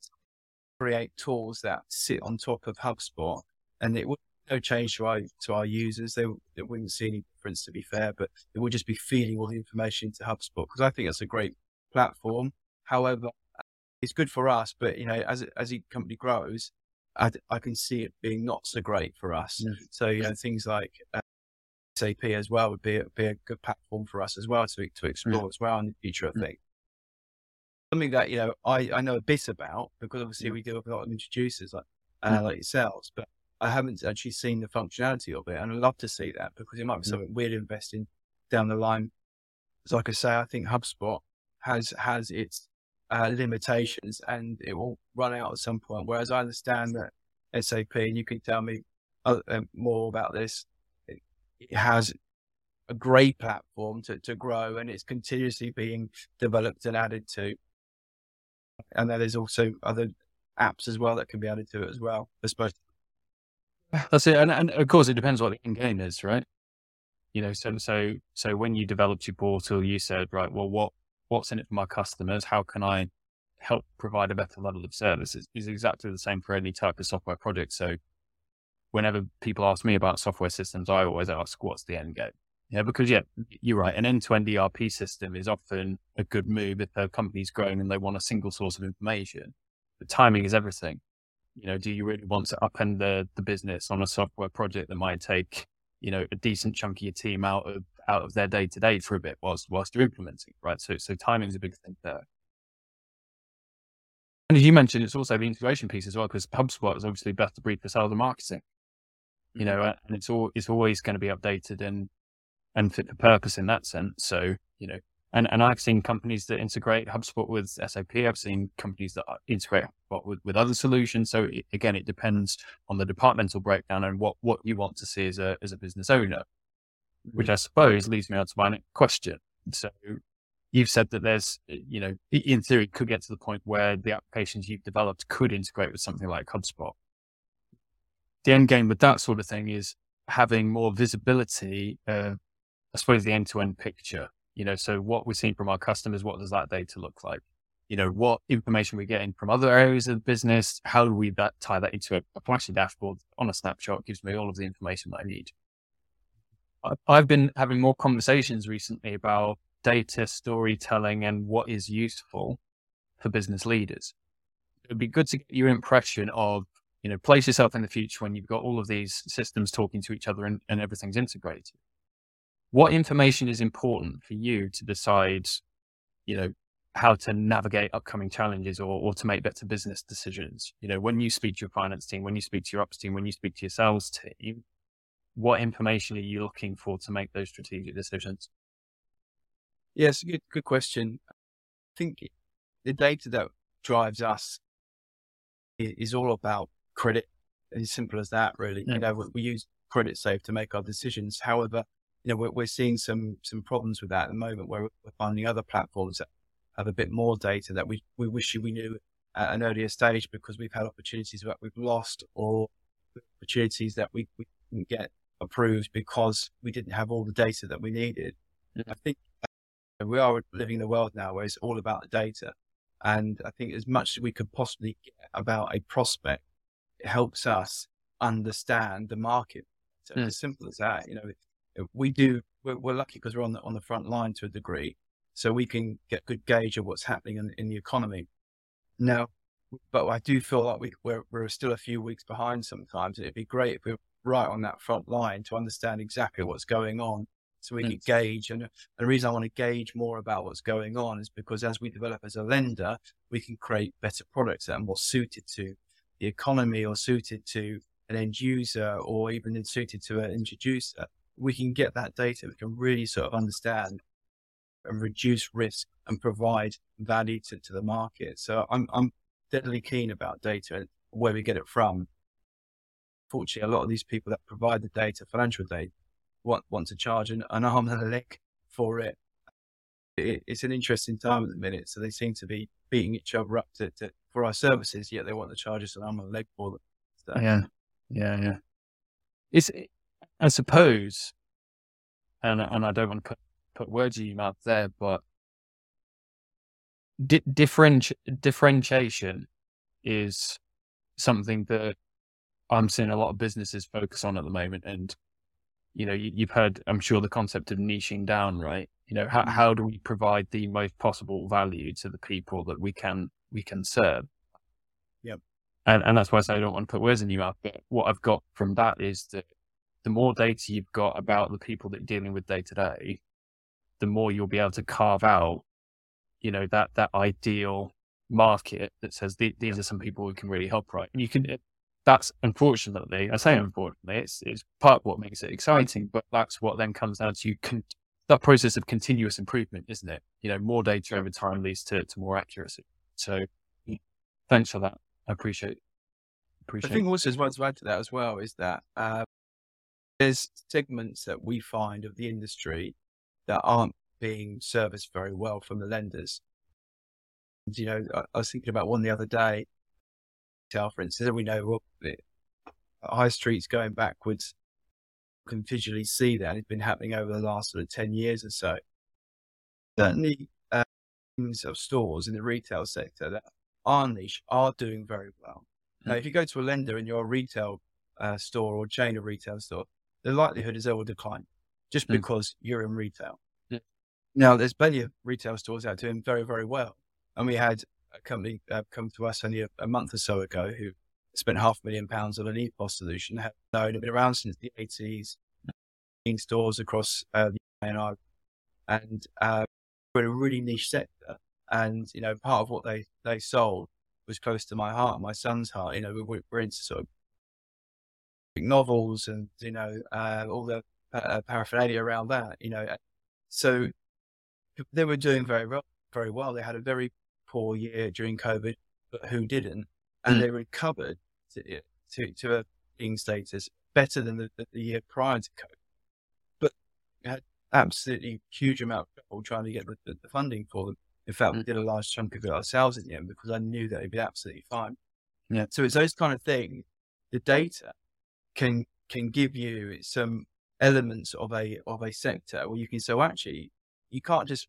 create tools that sit on top of HubSpot and it would no change to our to our users. They, they wouldn't see any difference to be fair, but it would just be feeding all the information into HubSpot because I think it's a great platform. However, it's good for us, but you know, as as the company grows, I, I can see it being not so great for us. Yeah. So you know, things like uh, SAP as well would be a, be a good platform for us as well to to explore as well in the future. I think something that you know I, I know a bit about because obviously Yeah. we deal with a lot of introducers like uh, like yourselves, but I haven't actually seen the functionality of it, and I'd love to see that because it might be something we'd invest in down the line. So like I say, I think HubSpot has has its uh, limitations and it will run out at some point. Whereas I understand that SAP, and you can tell me uh, um, more about this, it, it has a great platform to, to grow and it's continuously being developed and added to. And then there's also other apps as well that can be added to it as well. Suppose. That's it. And, and of course, it depends what the end game is, right? You know, so, so, so when you developed your portal, you said, right, well, what, what's in it for my customers? How can I help provide a better level of service? Is, is exactly the same for any type of software project. So whenever people ask me about software systems, I always ask, what's the end game? Yeah, because yeah, you're right. An end-to-end ERP system is often a good move if a company's growing and they want a single source of information. But timing is everything. You know, do you really want to upend the the business on a software project that might take, you know, a decent chunk of your team out of out of their day to day for a bit whilst whilst you're implementing, right? So so timing is a big thing there. And as you mentioned, it's also the integration piece as well, because HubSpot is obviously best of breed for sales and marketing. You mm-hmm. know, and it's all it's always going to be updated and and fit for purpose in that sense. So, you know, And and I've seen companies that integrate HubSpot with SAP. I've seen companies that uh, integrate HubSpot with, with other solutions. So it, again, it depends on the departmental breakdown and what what you want to see as a as a business owner. Which mm-hmm. I suppose leads me on to my next question. So you've said that there's, eh, you know, in theory, could get to the point where the applications you've developed could integrate with something like HubSpot. The end game with that sort of thing is having more visibility, uh, I suppose, the end to end picture. You know, so what we're seeing from our customers, what does that data look like? You know, what information we're getting from other areas of the business? How do we that, tie that into a, a flashy dashboard on a snapshot? Gives me all of the information that I need. I've been having more conversations recently about data storytelling and what is useful for business leaders. It would be good to get your impression of, you know, place yourself in the future when you've got all of these systems talking to each other and, and everything's integrated. What information is important for you to decide, you know, how to navigate upcoming challenges or, or to make better business decisions? You know, when you speak to your finance team, when you speak to your ops team, when you speak to your sales team, what information are you looking for to make those strategic decisions? Yes, good good question. I think the data that drives us is all about credit. As simple as that, really. Yeah. You mm. know, we, we use Creditsafe to make our decisions. However, you know, we're, we're seeing some some problems with that at the moment, where we're finding other platforms that have a bit more data that we we wish we knew at an earlier stage because we've had opportunities that we've lost or opportunities that we, we didn't get approved because we didn't have all the data that we needed. Yeah. I think uh, we are living in a world now where it's all about the data. And I think as much as we could possibly get about a prospect, it helps us understand the market. So yeah. as simple as that, you know, Uh, we do, we're, we're lucky because we're on the, on the front line to a degree. So we can get good gauge of what's happening in, in the economy. Now, but I do feel like we, we're, we're still a few weeks behind sometimes. It'd be great if we're right on that front line to understand exactly what's going on so we can gauge. And the reason I want to gauge more about what's going on is because as we develop as a lender, we can create better products that are more suited to the economy or suited to an end user or even suited to an introducer. We can get that data. We can really sort of understand and reduce risk and provide value to, to the market. So I'm, I'm deadly keen about data and where we get it from Fortunately, a lot of these people that provide the data, financial data, want, want to charge an, an arm and a leg for it. it. It's an interesting time at the minute. So they seem to be beating each other up to, to for our services, yet they want to charge us an arm and a leg for them. So. Yeah. Yeah. Yeah. It's, I suppose, and, and I don't want to put, put words in your mouth there, but di- differenti- differentiation is something that I'm seeing a lot of businesses focus on at the moment. And, you know, you, have heard, I'm sure, the concept of niching down, right? You know, how, mm-hmm. how do we provide the most possible value to the people that we can we can serve? Yep. And and that's why I say I don't want to put words in your mouth. But what I've got from that is that the more data you've got about the people that you're dealing with day to day, the more you'll be able to carve out, you know, that that ideal market that says these are some people who can really help, right? And you can that's unfortunately, I say unfortunately, it's, it's part of what makes it exciting, but that's what then comes down to con- that process of continuous improvement, isn't it? You know, more data over time leads to, to more accuracy. So thanks for that. I appreciate Appreciate I think also as well to add to that as well is that uh, there's segments that we find of the industry that aren't being serviced very well from the lenders. You know, I, I was thinking about one the other day for instance, we know well, the high streets going backwards. You can visually see that it's been happening over the last sort of 10 years or so. Certainly, uh, of stores in the retail sector that are niche are doing very well. Now, if you go to a lender in your retail uh, store or chain of retail store, the likelihood is they will decline just mm-hmm. because you're in retail. Yeah. Now, there's plenty of retail stores out doing very, very well. And we had a company uh, come to us only a, a, month or so ago who spent half a million pounds on an EPOS solution. Have known, been around since the 80s, in stores across uh, the UK and uh, we're in a really niche sector. And you know, part of what they they sold was close to my heart, my son's heart. You know, we're, we're into sort of novels and you know uh, all the uh, paraphernalia around that. You know, so they were doing very well. Very well. They had a very poor year during COVID, but who didn't? And mm. they recovered to, to, to a being status better than the, the, year prior to COVID. But had absolutely huge amount of trouble trying to get the, the funding for them. In fact, mm. we did a large chunk of it ourselves in the end because I knew that it'd be absolutely fine. Yeah. So it's those kind of things. The data can can give you some elements of a of a sector where you can say, well, actually, you can't just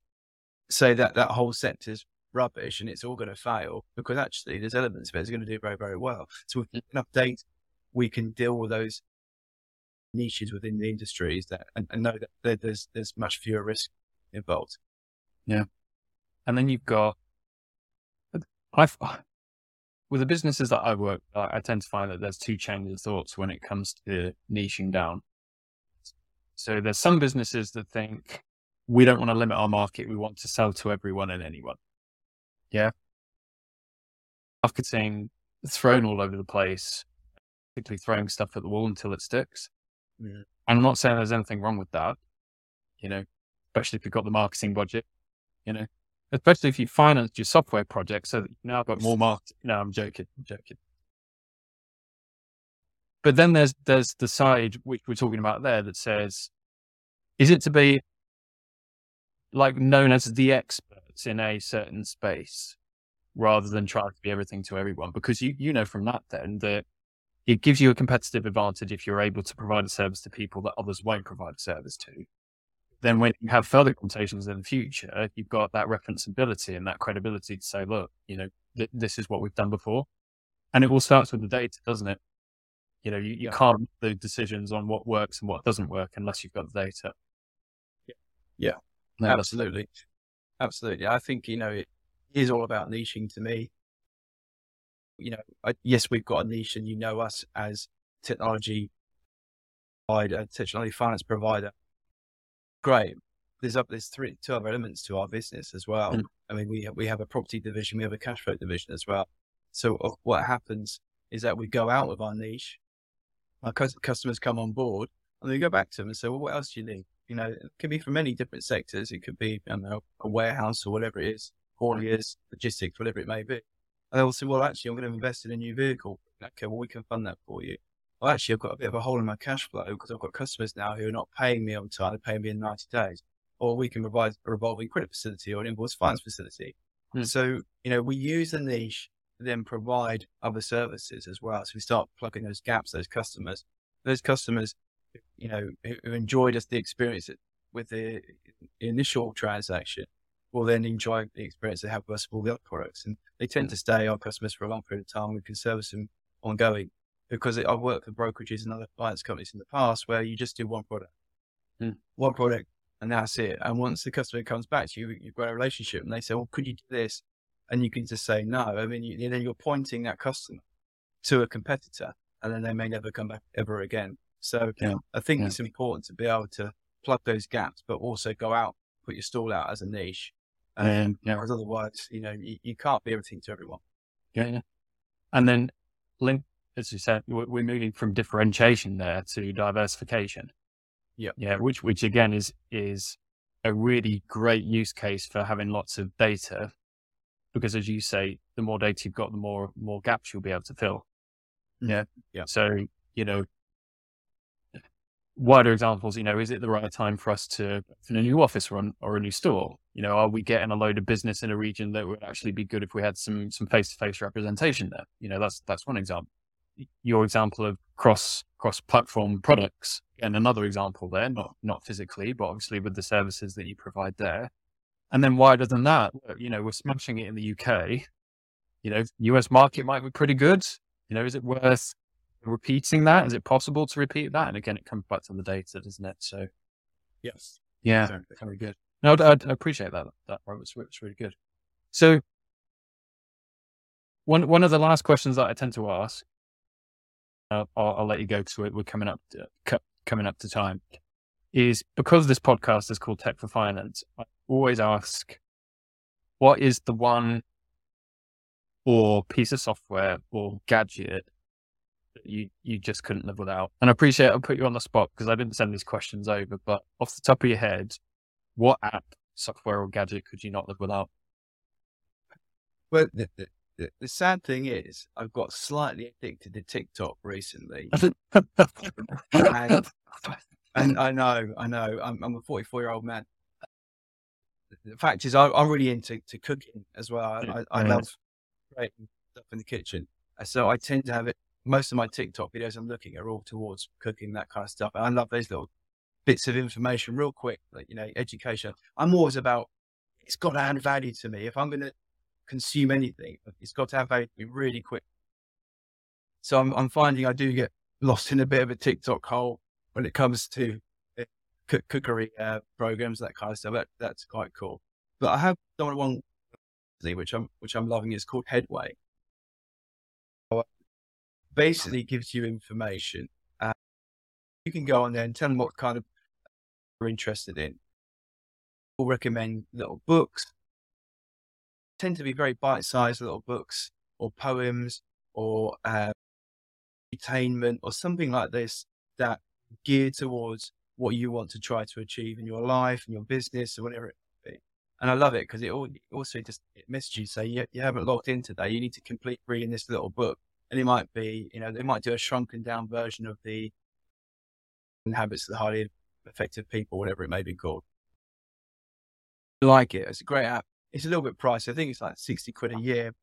say that that whole sector's rubbish and it's all going to fail because actually there's elements of it that's going to do very very well. So with enough data, we can deal with those niches within the industries that and, and know that there's there's much fewer risk involved. Yeah, and then you've got I've with the businesses that I work, I tend to find that there's two chains of thoughts when it comes to niching down. So there's some businesses that think we don't want to limit our market. We want to sell to everyone and anyone. Yeah. Marketing thrown all over the place, particularly throwing stuff at the wall until it sticks. Yeah. I'm not saying there's anything wrong with that, you know, especially if you've got the marketing budget, you know, especially if you financed your software project so that you now got more marketing. No, I'm joking. I'm joking. But then there's there's the side which we're talking about there that says, is it to be like known as the experts in a certain space rather than trying to be everything to everyone? Because you you know from that then that it gives you a competitive advantage if you're able to provide a service to people that others won't provide a service to. Then when you have further conversations in the future, you've got that referenceability and that credibility to say, look, you know, th- this is what we've done before. And it all starts with the data, doesn't it? You know, you, you yeah. can't make the decisions on what works and what doesn't work unless you've got the data. Yeah. Yeah. No, Absolutely. Absolutely. I think, you know, it is all about niching to me you know, I, yes, we've got a niche, and you know us as technology provider, technology finance provider. Great. There's up there's three two other elements to our business as well. Mm. I mean, we have, we have a property division, we have a cash flow division as well. So uh, what happens is that we go out with our niche, our customers come on board, and we go back to them and say, well, what else do you need? You know, it could be from many different sectors. It could be, I know, a warehouse or whatever it is, hauliers, logistics, whatever it may be. And they'll say, well, actually, I'm going to invest in a new vehicle. Okay, well, we can fund that for you. Well, actually, I've got a bit of a hole in my cash flow because I've got customers now who are not paying me on time. They're paying me in 90 days. Or we can provide a revolving credit facility or an invoice finance facility. Mm. So, you know, we use the niche then provide other services as well. So we start plugging those gaps, those customers, those customers, you know, who enjoyed us the experience with the initial transaction will then enjoy the experience they have with us with all the other products. And they tend to stay our customers for a long period of time. We can service them ongoing because I've worked for brokerages and other finance companies in the past where you just do one product, mm. one product, and that's it. And once the customer comes back to you, you've got a relationship and they say, well, could you do this? And you can just say no. I mean, you, then you're pointing that customer to a competitor and then they may never come back ever again. So yeah. I think yeah. it's important to be able to plug those gaps, but also go out, put your stall out as a niche and yeah. Because otherwise, you know, you, you, can't be everything to everyone. Yeah, yeah. And then, link, as you said, we're moving from differentiation there to diversification. Yeah, yeah. Which, which again is is a really great use case for having lots of data, because as you say, the more data you've got, the more more gaps you'll be able to fill. Mm-hmm. Yeah, yeah. So you know, wider examples, you know, is it the right time for us to open a new office or, or a new store? You know, are we getting a load of business in a region that would actually be good if we had some some face to face representation there? You know, that's that's one example. Your example of cross cross platform products, and another example there, not not physically, but obviously with the services that you provide there. And then wider than that, you know, we're smashing it in the UK. You know, US market might be pretty good. You know, is it worth repeating that? Is it possible to repeat that? And again, it comes back to the data, doesn't it? So, yes, yeah, exactly. very good. No, I, I appreciate that. That was, was really good. So, one one of the last questions that I tend to ask, uh, I'll, I'll, let you go because we're, coming up to, coming up to time. Is because this podcast is called Tech for Finance. I always ask, what is the one or piece of software or gadget that you you just couldn't live without? And I appreciate I put you on the spot because I didn't send these questions over, but off the top of your head, what app software or gadget could you not live without? Well, the, sad thing is, I've got slightly addicted to TikTok recently. *laughs* and, and I know, I know, I'm, I'm a 44 year old man. The fact is, I, am really into to cooking as well. I, I, I love creating stuff in the kitchen. So I tend to have it. Most of my TikTok videos I'm looking are all towards cooking, that kind of stuff. And I love those little bits of information real quick, like, you know, education. I'm always about, it's got to add value to me. If I'm going to consume anything, it's got to have value really quick. So I'm, I'm finding I do get lost in a bit of a TikTok hole when it comes to uh, cookery uh, programs, that kind of stuff. That, that's quite cool. But I have done one which I'm which I'm loving. It's called Headway. Basically, gives you information. Uh, you can go on there and tell them what kind of you're interested in. We'll recommend little books. Tend to be very bite-sized little books or poems or uh, entertainment or something like this that geared towards what you want to try to achieve in your life and your business or whatever it be. And I love it because it also just it messages you say you, you haven't logged in today. You need to complete reading this little book. And it might be, you know, they might do a shrunken down version of the habits of the highly effective people, whatever it may be called. Like it. It's a great app. It's a little bit pricey. I think it's like 60 quid a year.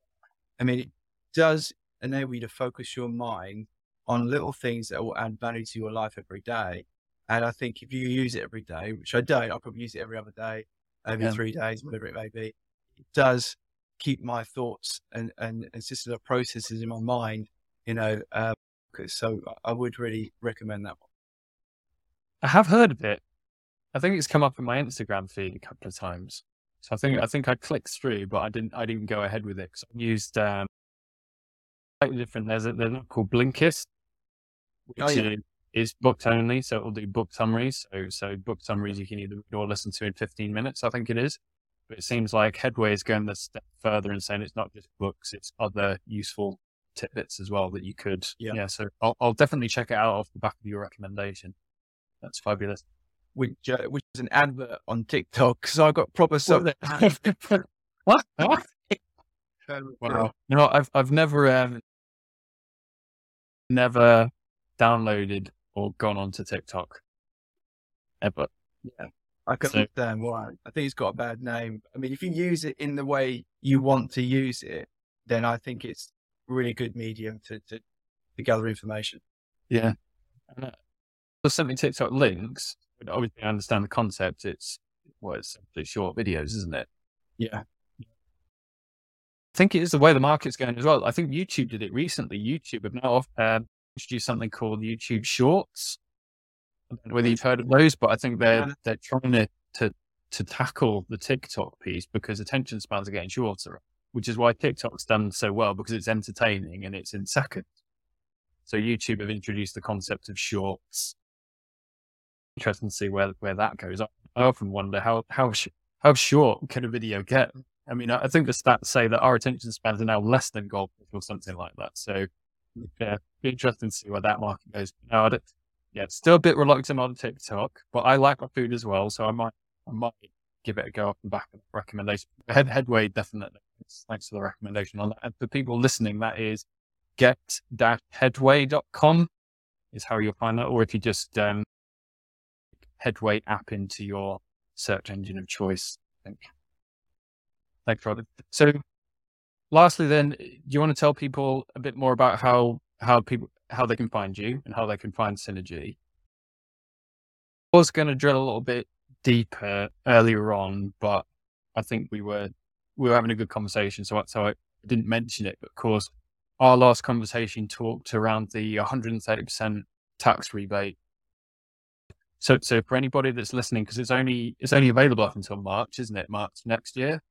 I mean, it does enable you to focus your mind on little things that will add value to your life every day. And I think if you use it every day, which I don't, I'll probably use it every other day, every yeah. three days, whatever it may be, it does keep my thoughts and, and, and system of processes in my mind, you know, uh, so I would really recommend that one. I have heard of it. I think it's come up in my Instagram feed a couple of times. So I think I think I clicked through, but I didn't I didn't go ahead with it because I used um, slightly different. There's a, there's called Blinkist, which oh, yeah. is booked only, so it will do book summaries. So so book summaries you can either read or listen to in 15 minutes. I think it is. But it seems like Headway is going a step further and saying it's not just books; it's other useful tidbits as well that you could. Yeah. yeah so I'll, I'll definitely check it out off the back of your recommendation. That's fabulous. Which uh, which is an advert on TikTok. So I got proper stuff. *laughs* what? what? wow. You know, I've I've never um, never downloaded or gone onto TikTok ever. Yeah. I can so, understand why. I think it's got a bad name. I mean, if you use it in the way you want to use it, then I think it's really good medium to, to, to gather information. Yeah. And, uh, there's something TikTok links, but obviously I understand the concept. It's well, it's simply short videos, isn't it? Yeah. I think it is the way the market's going as well. I think YouTube did it recently. YouTube have now uh, introduced something called YouTube Shorts. I don't know whether you've heard of those, but I think they're they're trying to, to to tackle the TikTok piece because attention spans are getting shorter, which is why TikTok's done so well because it's entertaining and it's in seconds. So YouTube have introduced the concept of shorts, interesting to see where where that goes. I, often wonder how how sh- how short can a video get? I mean, I, think the stats say that our attention spans are now less than goldfish or something like that. So, yeah, be interesting to see where that market goes. Now, yeah, still a bit reluctant on TikTok, but I like my food as well, so I might I might give it a go off the back of the recommendation. Head headway definitely. Thanks for the recommendation on that. And for people listening, that is get-headway.com is how you'll find that. Or if you just um, Headway app into your search engine of choice. I think. Thanks. So, lastly, then, do you want to tell people a bit more about how how people how they can find you and how they can find Synergi? I was going to drill a little bit deeper earlier on, but I think we were we were having a good conversation, so so I didn't mention it. But of course, our last conversation talked around the 130% tax rebate so, so for anybody that's listening, because it's only it's only available up until March, isn't it? March next year.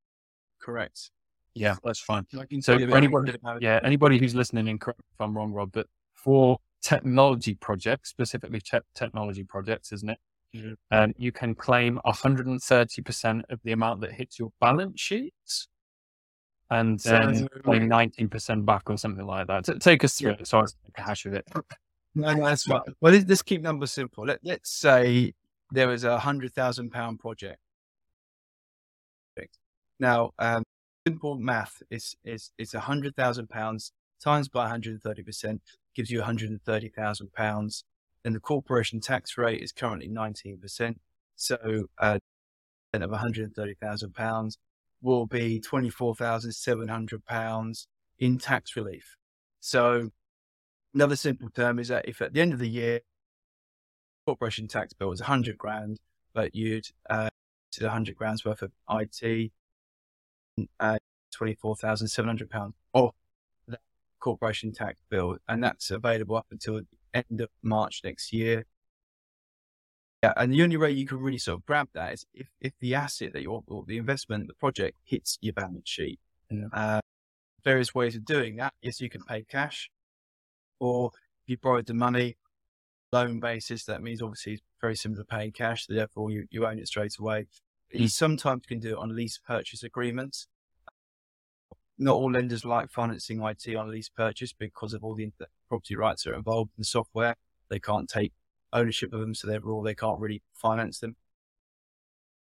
Correct. Yeah, that's fine. So, for anybody, yeah, anybody who's listening, and correct if I'm wrong, Rob, but for technology projects, specifically te- technology projects, isn't it? Mm-hmm. Um, you can claim 130% of the amount that hits your balance sheet and then claim 19% back or something like that. T- take us through yeah. it so I can hash of it. No, no, that's fine. Well, let's, keep numbers simple. Let, let's say there was a hundred thousand pound project. Now, um, simple math is is it's a hundred thousand pounds times by 130 percent gives you 130 thousand pounds, and the corporation tax rate is currently 19 percent. So, uh, of 130 thousand pounds will be 24,700 pounds in tax relief. So, another simple term is that if at the end of the year, corporation tax bill was 100 grand, but you'd uh, to 100 grams worth of IT, uh, 24,700 pounds off that corporation tax bill, and that's available up until the end of March next year. Yeah, and the only way you can really sort of grab that is if, if the asset that you or the investment, the project hits your balance sheet. Yeah. Uh, various ways of doing that is you can pay cash, or if you borrowed the money, loan basis, that means obviously it's very similar to paying cash, therefore you, you own it straight away. You mm. sometimes can do it on lease purchase agreements. Not all lenders like financing IT on lease purchase because of all the property rights that are involved in the software. They can't take ownership of them, so therefore they can't really finance them.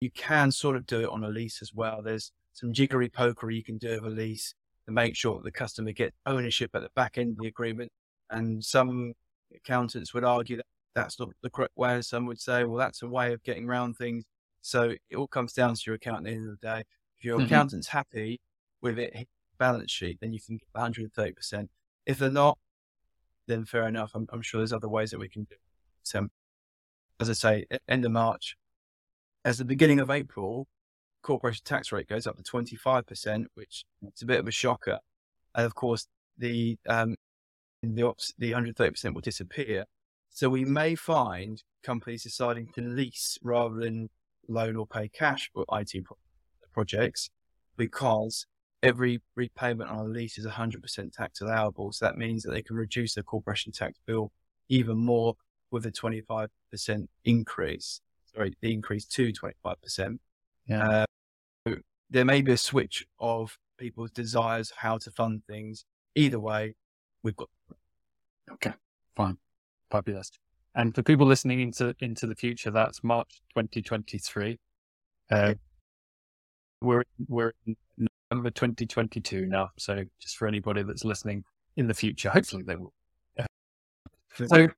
You can sort of do it on a lease as well. There's some jiggery pokery you can do with a lease to make sure that the customer gets ownership at the back end of the agreement. And some accountants would argue that that's not the correct way. Some would say, well, that's a way of getting around things. So it all comes down to your accountant at the end of the day. If your mm-hmm. accountant's happy with it, balance sheet, then you can get 130%. If they're not, then fair enough. I'm, I'm sure there's other ways that we can do it. So, as I say, end of March, as the beginning of April, corporation tax rate goes up to 25%, which is a bit of a shocker. And of course, the um, the the 130% will disappear. So we may find companies deciding to lease rather than loan or pay cash for IT pro- projects because every repayment on a lease is 100% tax allowable. So that means that they can reduce their corporation tax bill even more with a 25% increase. Sorry, the increase to 25%. Yeah. Uh, there may be a switch of people's desires how to fund things. Either way, we've got. Okay, fine, fabulous. And for people listening into into the future, that's March 2023. Uh, we're we're in November 2022 now. So just for anybody that's listening in the future, hopefully they will. Yeah. So,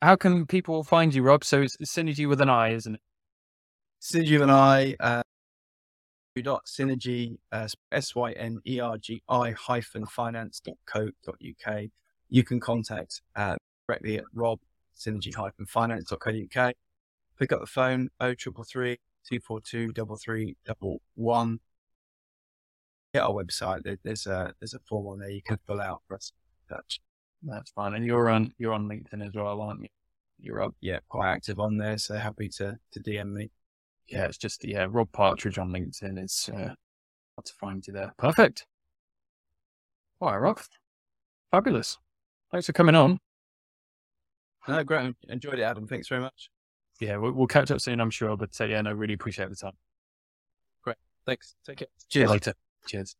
how can people find you, Rob? So it's synergy with an I, isn't it? Synergy with an I. Uh, dot synergi uh, s y n e r g i hyphen finance dot co dot uk. You can contact uh, directly at rob synergi hyphen finance dot co dot uk. Pick up the phone 0333 242 3311. Get our website. There's a there's a form on there you can fill out for us. to Touch. That's fine. And you're on you're on LinkedIn as well, aren't you? You're up, yeah, quite active on there. So happy to to DM me. Yeah, it's just yeah, Rob Partridge on LinkedIn. It's uh, hard to find you there. Perfect. All right, Rob. Fabulous. Thanks for coming on. No, great. Enjoyed it, Adam. Thanks very much. Yeah, we'll, we'll catch up soon, I'm sure. But uh, yeah, no, really appreciate the time. Great. Thanks. Take care. Cheers. Later. Cheers.